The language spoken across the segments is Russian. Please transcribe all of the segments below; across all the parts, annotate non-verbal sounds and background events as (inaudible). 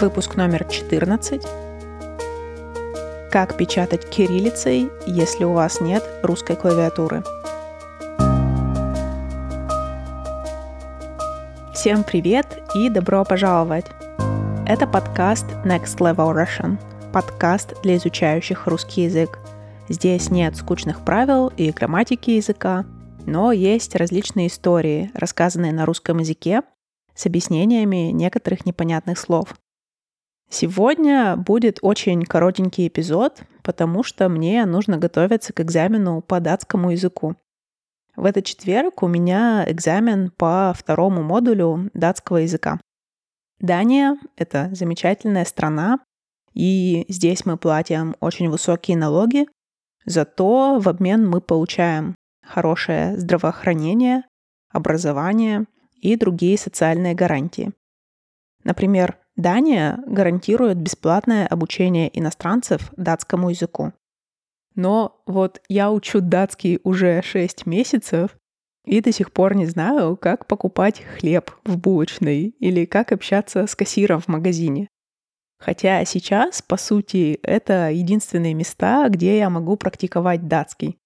Выпуск номер 14. Как печатать кириллицей, если у вас нет русской клавиатуры? Всем привет и добро пожаловать! Это подкаст Next Level Russian, подкаст для изучающих русский язык. Здесь нет скучных правил и грамматики языка, но есть различные истории, рассказанные на русском языке, с объяснениями некоторых непонятных слов. Сегодня будет очень коротенький эпизод, потому что мне нужно готовиться к экзамену по датскому языку. В этот четверг у меня экзамен по второму модулю датского языка. Дания — это замечательная страна, и здесь мы платим очень высокие налоги, зато в обмен мы получаем хорошее здравоохранение, образование и другие социальные гарантии. Например, Дания гарантирует бесплатное обучение иностранцев датскому языку. Но вот я учу датский уже 6 месяцев и до сих пор не знаю, как покупать хлеб в булочной или как общаться с кассиром в магазине. Хотя сейчас, по сути, это единственные места, где я могу практиковать датский.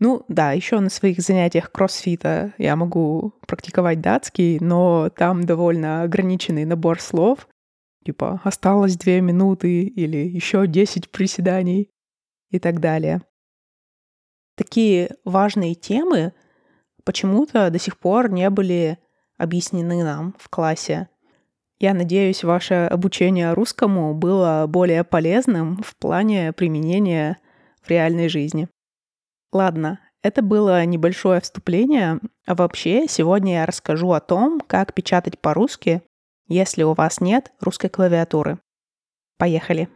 Ну да, еще на своих занятиях кроссфита я могу практиковать датский, но там довольно ограниченный набор слов. Типа осталось две минуты или еще десять приседаний и так далее. Такие важные темы почему-то до сих пор не были объяснены нам в классе. Я надеюсь, ваше обучение русскому было более полезным в плане применения в реальной жизни. Ладно, это было небольшое вступление, а вообще сегодня я расскажу о том, как печатать по-русски, если у вас нет русской клавиатуры. Поехали!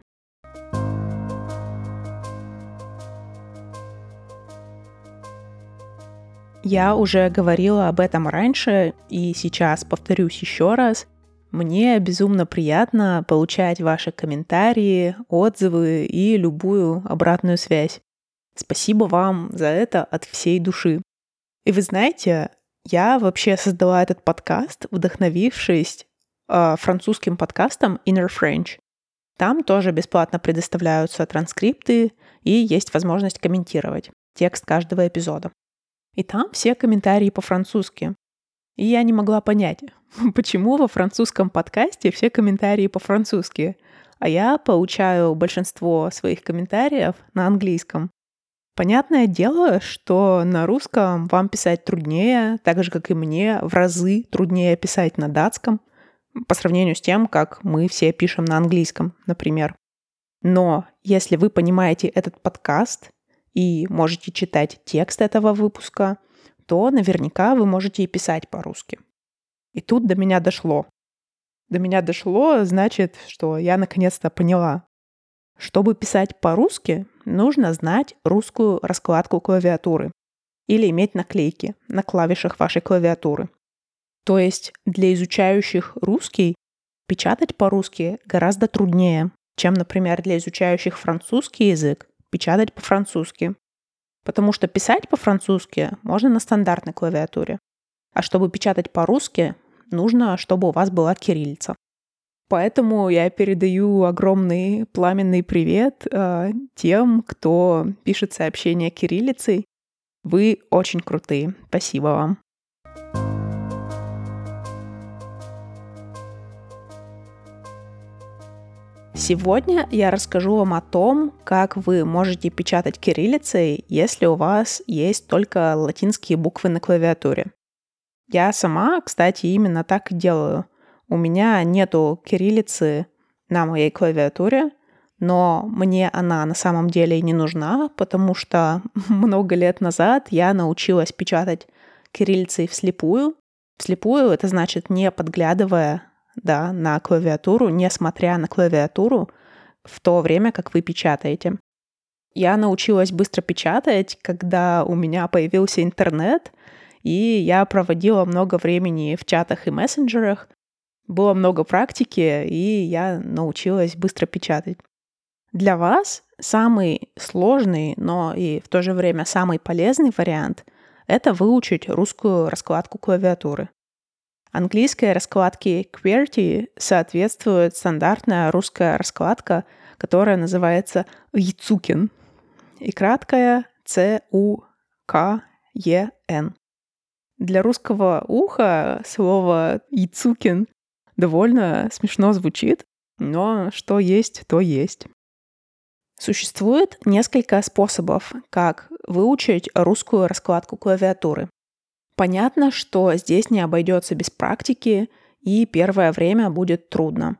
Я уже говорила об этом раньше, и сейчас повторюсь еще раз. Мне безумно приятно получать ваши комментарии, отзывы и любую обратную связь. Спасибо вам за это от всей души. И вы знаете, я вообще создала этот подкаст, вдохновившись э, французским подкастом Inner French. Там тоже бесплатно предоставляются транскрипты и есть возможность комментировать текст каждого эпизода. И там все комментарии по-французски. И я не могла понять, (laughs) почему во французском подкасте все комментарии по-французски, а я получаю большинство своих комментариев на английском. Понятное дело, что на русском вам писать труднее, так же, как и мне, в разы труднее писать на датском, по сравнению с тем, как мы все пишем на английском, например. Но если вы понимаете этот подкаст и можете читать текст этого выпуска, то наверняка вы можете и писать по-русски. И тут до меня дошло. До меня дошло, значит, что я наконец-то поняла, чтобы писать по-русски, нужно знать русскую раскладку клавиатуры или иметь наклейки на клавишах вашей клавиатуры. То есть для изучающих русский печатать по-русски гораздо труднее, чем, например, для изучающих французский язык печатать по-французски. Потому что писать по-французски можно на стандартной клавиатуре. А чтобы печатать по-русски, нужно, чтобы у вас была кириллица. Поэтому я передаю огромный пламенный привет э, тем, кто пишет сообщения кириллицей. Вы очень крутые. Спасибо вам. Сегодня я расскажу вам о том, как вы можете печатать кириллицей, если у вас есть только латинские буквы на клавиатуре. Я сама, кстати, именно так и делаю. У меня нету кириллицы на моей клавиатуре, но мне она на самом деле не нужна, потому что (laughs) много лет назад я научилась печатать кириллицей вслепую. Вслепую это значит не подглядывая да, на клавиатуру, не смотря на клавиатуру в то время, как вы печатаете. Я научилась быстро печатать, когда у меня появился интернет, и я проводила много времени в чатах и мессенджерах, было много практики, и я научилась быстро печатать. Для вас самый сложный, но и в то же время самый полезный вариант — это выучить русскую раскладку клавиатуры. Английской раскладке QWERTY соответствует стандартная русская раскладка, которая называется Яцукин и краткая C-U-K-E-N. Для русского уха слово «яцукин» довольно смешно звучит, но что есть, то есть. Существует несколько способов, как выучить русскую раскладку клавиатуры. Понятно, что здесь не обойдется без практики, и первое время будет трудно.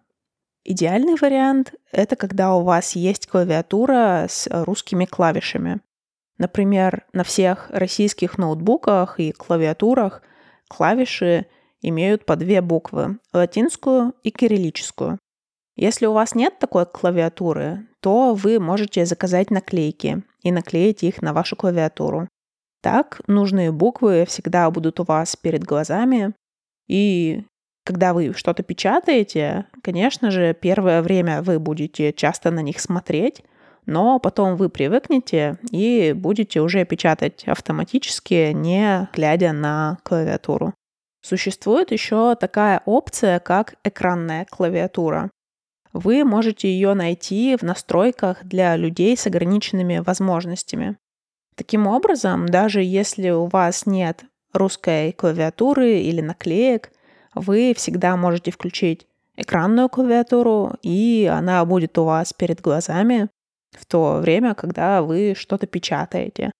Идеальный вариант — это когда у вас есть клавиатура с русскими клавишами. Например, на всех российских ноутбуках и клавиатурах клавиши имеют по две буквы — латинскую и кириллическую. Если у вас нет такой клавиатуры, то вы можете заказать наклейки и наклеить их на вашу клавиатуру. Так нужные буквы всегда будут у вас перед глазами, и когда вы что-то печатаете, конечно же, первое время вы будете часто на них смотреть, но потом вы привыкнете и будете уже печатать автоматически, не глядя на клавиатуру. Существует еще такая опция, как экранная клавиатура. Вы можете ее найти в настройках для людей с ограниченными возможностями. Таким образом, даже если у вас нет русской клавиатуры или наклеек, вы всегда можете включить экранную клавиатуру, и она будет у вас перед глазами в то время, когда вы что-то печатаете.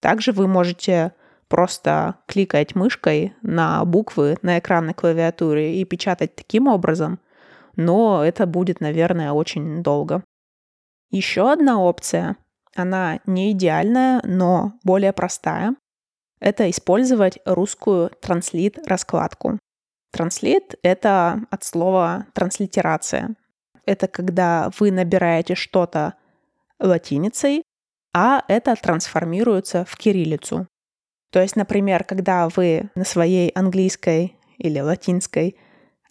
Также вы можете просто кликать мышкой на буквы на экранной клавиатуре и печатать таким образом, но это будет, наверное, очень долго. Еще одна опция она не идеальная, но более простая. Это использовать русскую транслит-раскладку. Транслит — это от слова транслитерация. Это когда вы набираете что-то латиницей, а это трансформируется в кириллицу. То есть, например, когда вы на своей английской или латинской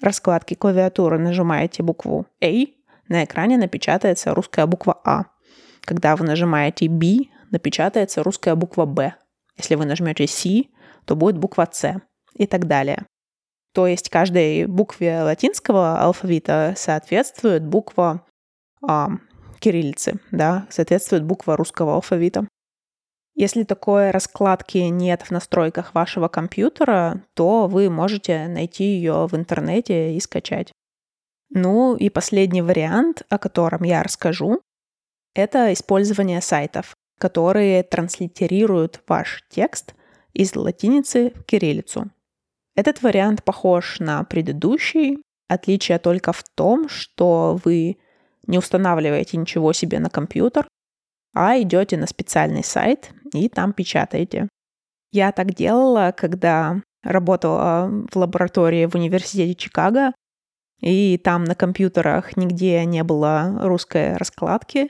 раскладке клавиатуры нажимаете букву A, на экране напечатается русская буква А. Когда вы нажимаете B, напечатается русская буква B. Если вы нажмете C, то будет буква C и так далее. То есть каждой букве латинского алфавита соответствует буква а, кириллицы, да, соответствует буква русского алфавита. Если такой раскладки нет в настройках вашего компьютера, то вы можете найти ее в интернете и скачать. Ну и последний вариант, о котором я расскажу, это использование сайтов, которые транслитерируют ваш текст из латиницы в кириллицу. Этот вариант похож на предыдущий. Отличие только в том, что вы не устанавливаете ничего себе на компьютер, а идете на специальный сайт и там печатаете. Я так делала, когда работала в лаборатории в университете Чикаго, и там на компьютерах нигде не было русской раскладки,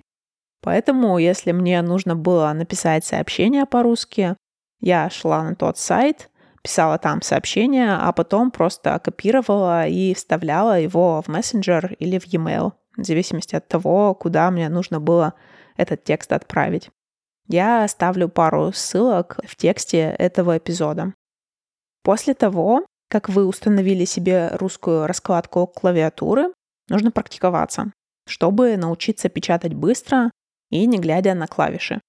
Поэтому, если мне нужно было написать сообщение по-русски, я шла на тот сайт, писала там сообщение, а потом просто копировала и вставляла его в мессенджер или в e-mail, в зависимости от того, куда мне нужно было этот текст отправить. Я оставлю пару ссылок в тексте этого эпизода. После того, как вы установили себе русскую раскладку клавиатуры, нужно практиковаться, чтобы научиться печатать быстро и не глядя на клавиши.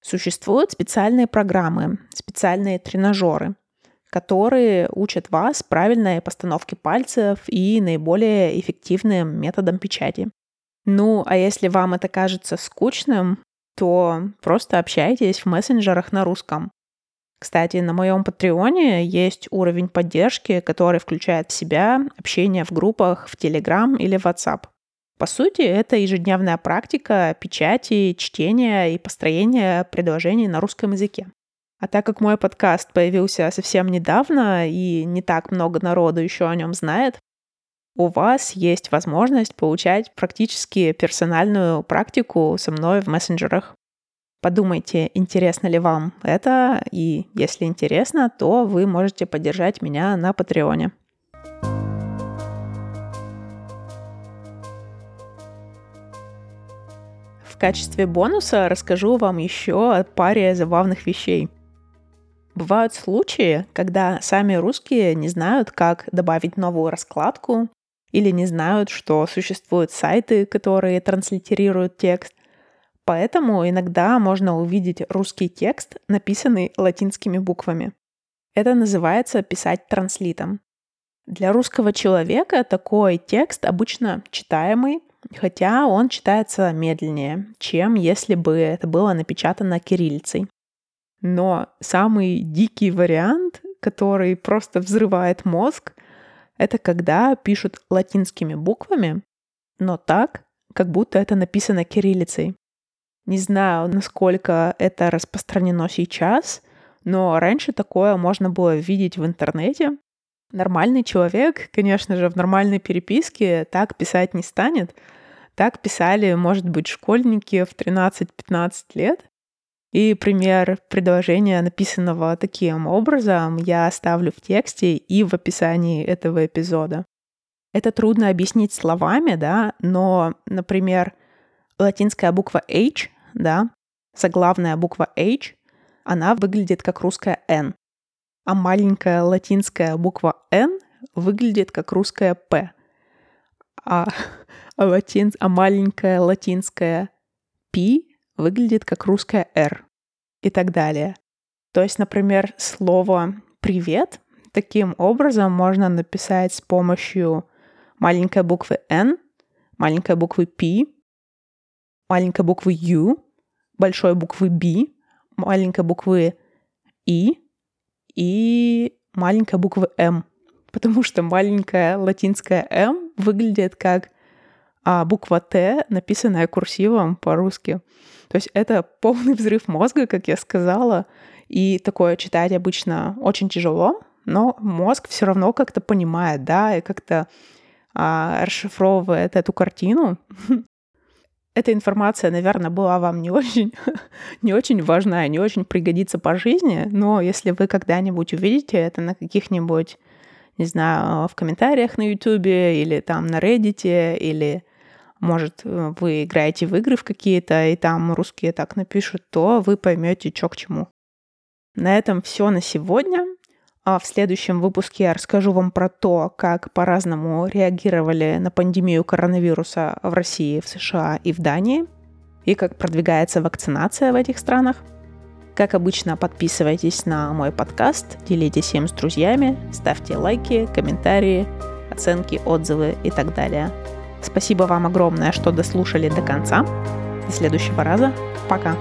Существуют специальные программы, специальные тренажеры, которые учат вас правильной постановке пальцев и наиболее эффективным методом печати. Ну, а если вам это кажется скучным, то просто общайтесь в мессенджерах на русском. Кстати, на моем Патреоне есть уровень поддержки, который включает в себя общение в группах в Telegram или WhatsApp. По сути, это ежедневная практика печати, чтения и построения предложений на русском языке. А так как мой подкаст появился совсем недавно и не так много народу еще о нем знает, у вас есть возможность получать практически персональную практику со мной в мессенджерах. Подумайте, интересно ли вам это, и если интересно, то вы можете поддержать меня на Патреоне. В качестве бонуса расскажу вам еще о паре забавных вещей. Бывают случаи, когда сами русские не знают, как добавить новую раскладку или не знают, что существуют сайты, которые транслитерируют текст. Поэтому иногда можно увидеть русский текст, написанный латинскими буквами. Это называется писать транслитом. Для русского человека такой текст обычно читаемый, хотя он читается медленнее, чем если бы это было напечатано кириллицей. Но самый дикий вариант, который просто взрывает мозг, это когда пишут латинскими буквами, но так, как будто это написано кириллицей. Не знаю, насколько это распространено сейчас, но раньше такое можно было видеть в интернете. Нормальный человек, конечно же, в нормальной переписке так писать не станет. Так писали, может быть, школьники в 13-15 лет. И пример предложения, написанного таким образом, я оставлю в тексте и в описании этого эпизода. Это трудно объяснить словами, да, но, например, латинская буква H, да, заглавная буква H, она выглядит как русская N, а маленькая латинская буква N выглядит как русская P, а, (laughs) а, латин, а маленькая латинская P выглядит как русская «р» и так далее. То есть, например, слово «привет» таким образом можно написать с помощью маленькой буквы «н», маленькой буквы «п», маленькой буквы «ю», большой буквы «б», маленькой буквы «и» и маленькой буквы «м», потому что маленькая латинская «м» выглядит как а, буква «т», написанная курсивом по-русски. То есть это полный взрыв мозга, как я сказала, и такое читать обычно очень тяжело, но мозг все равно как-то понимает, да, и как-то а, расшифровывает эту картину. (laughs) Эта информация, наверное, была вам не очень, (laughs) не очень важна, не очень пригодится по жизни, но если вы когда-нибудь увидите это на каких-нибудь, не знаю, в комментариях на YouTube или там на Reddit или может, э, вы играете в игры в какие-то, и там русские так напишут, то вы поймете, что к чему. На этом все на сегодня. А в следующем выпуске я расскажу вам про то, как по-разному реагировали на пандемию коронавируса в России, в США и в Дании, и как продвигается вакцинация в этих странах. Как обычно, подписывайтесь на мой подкаст, делитесь им с друзьями, ставьте лайки, комментарии, оценки, отзывы и так далее. Спасибо вам огромное, что дослушали до конца. До следующего раза. Пока.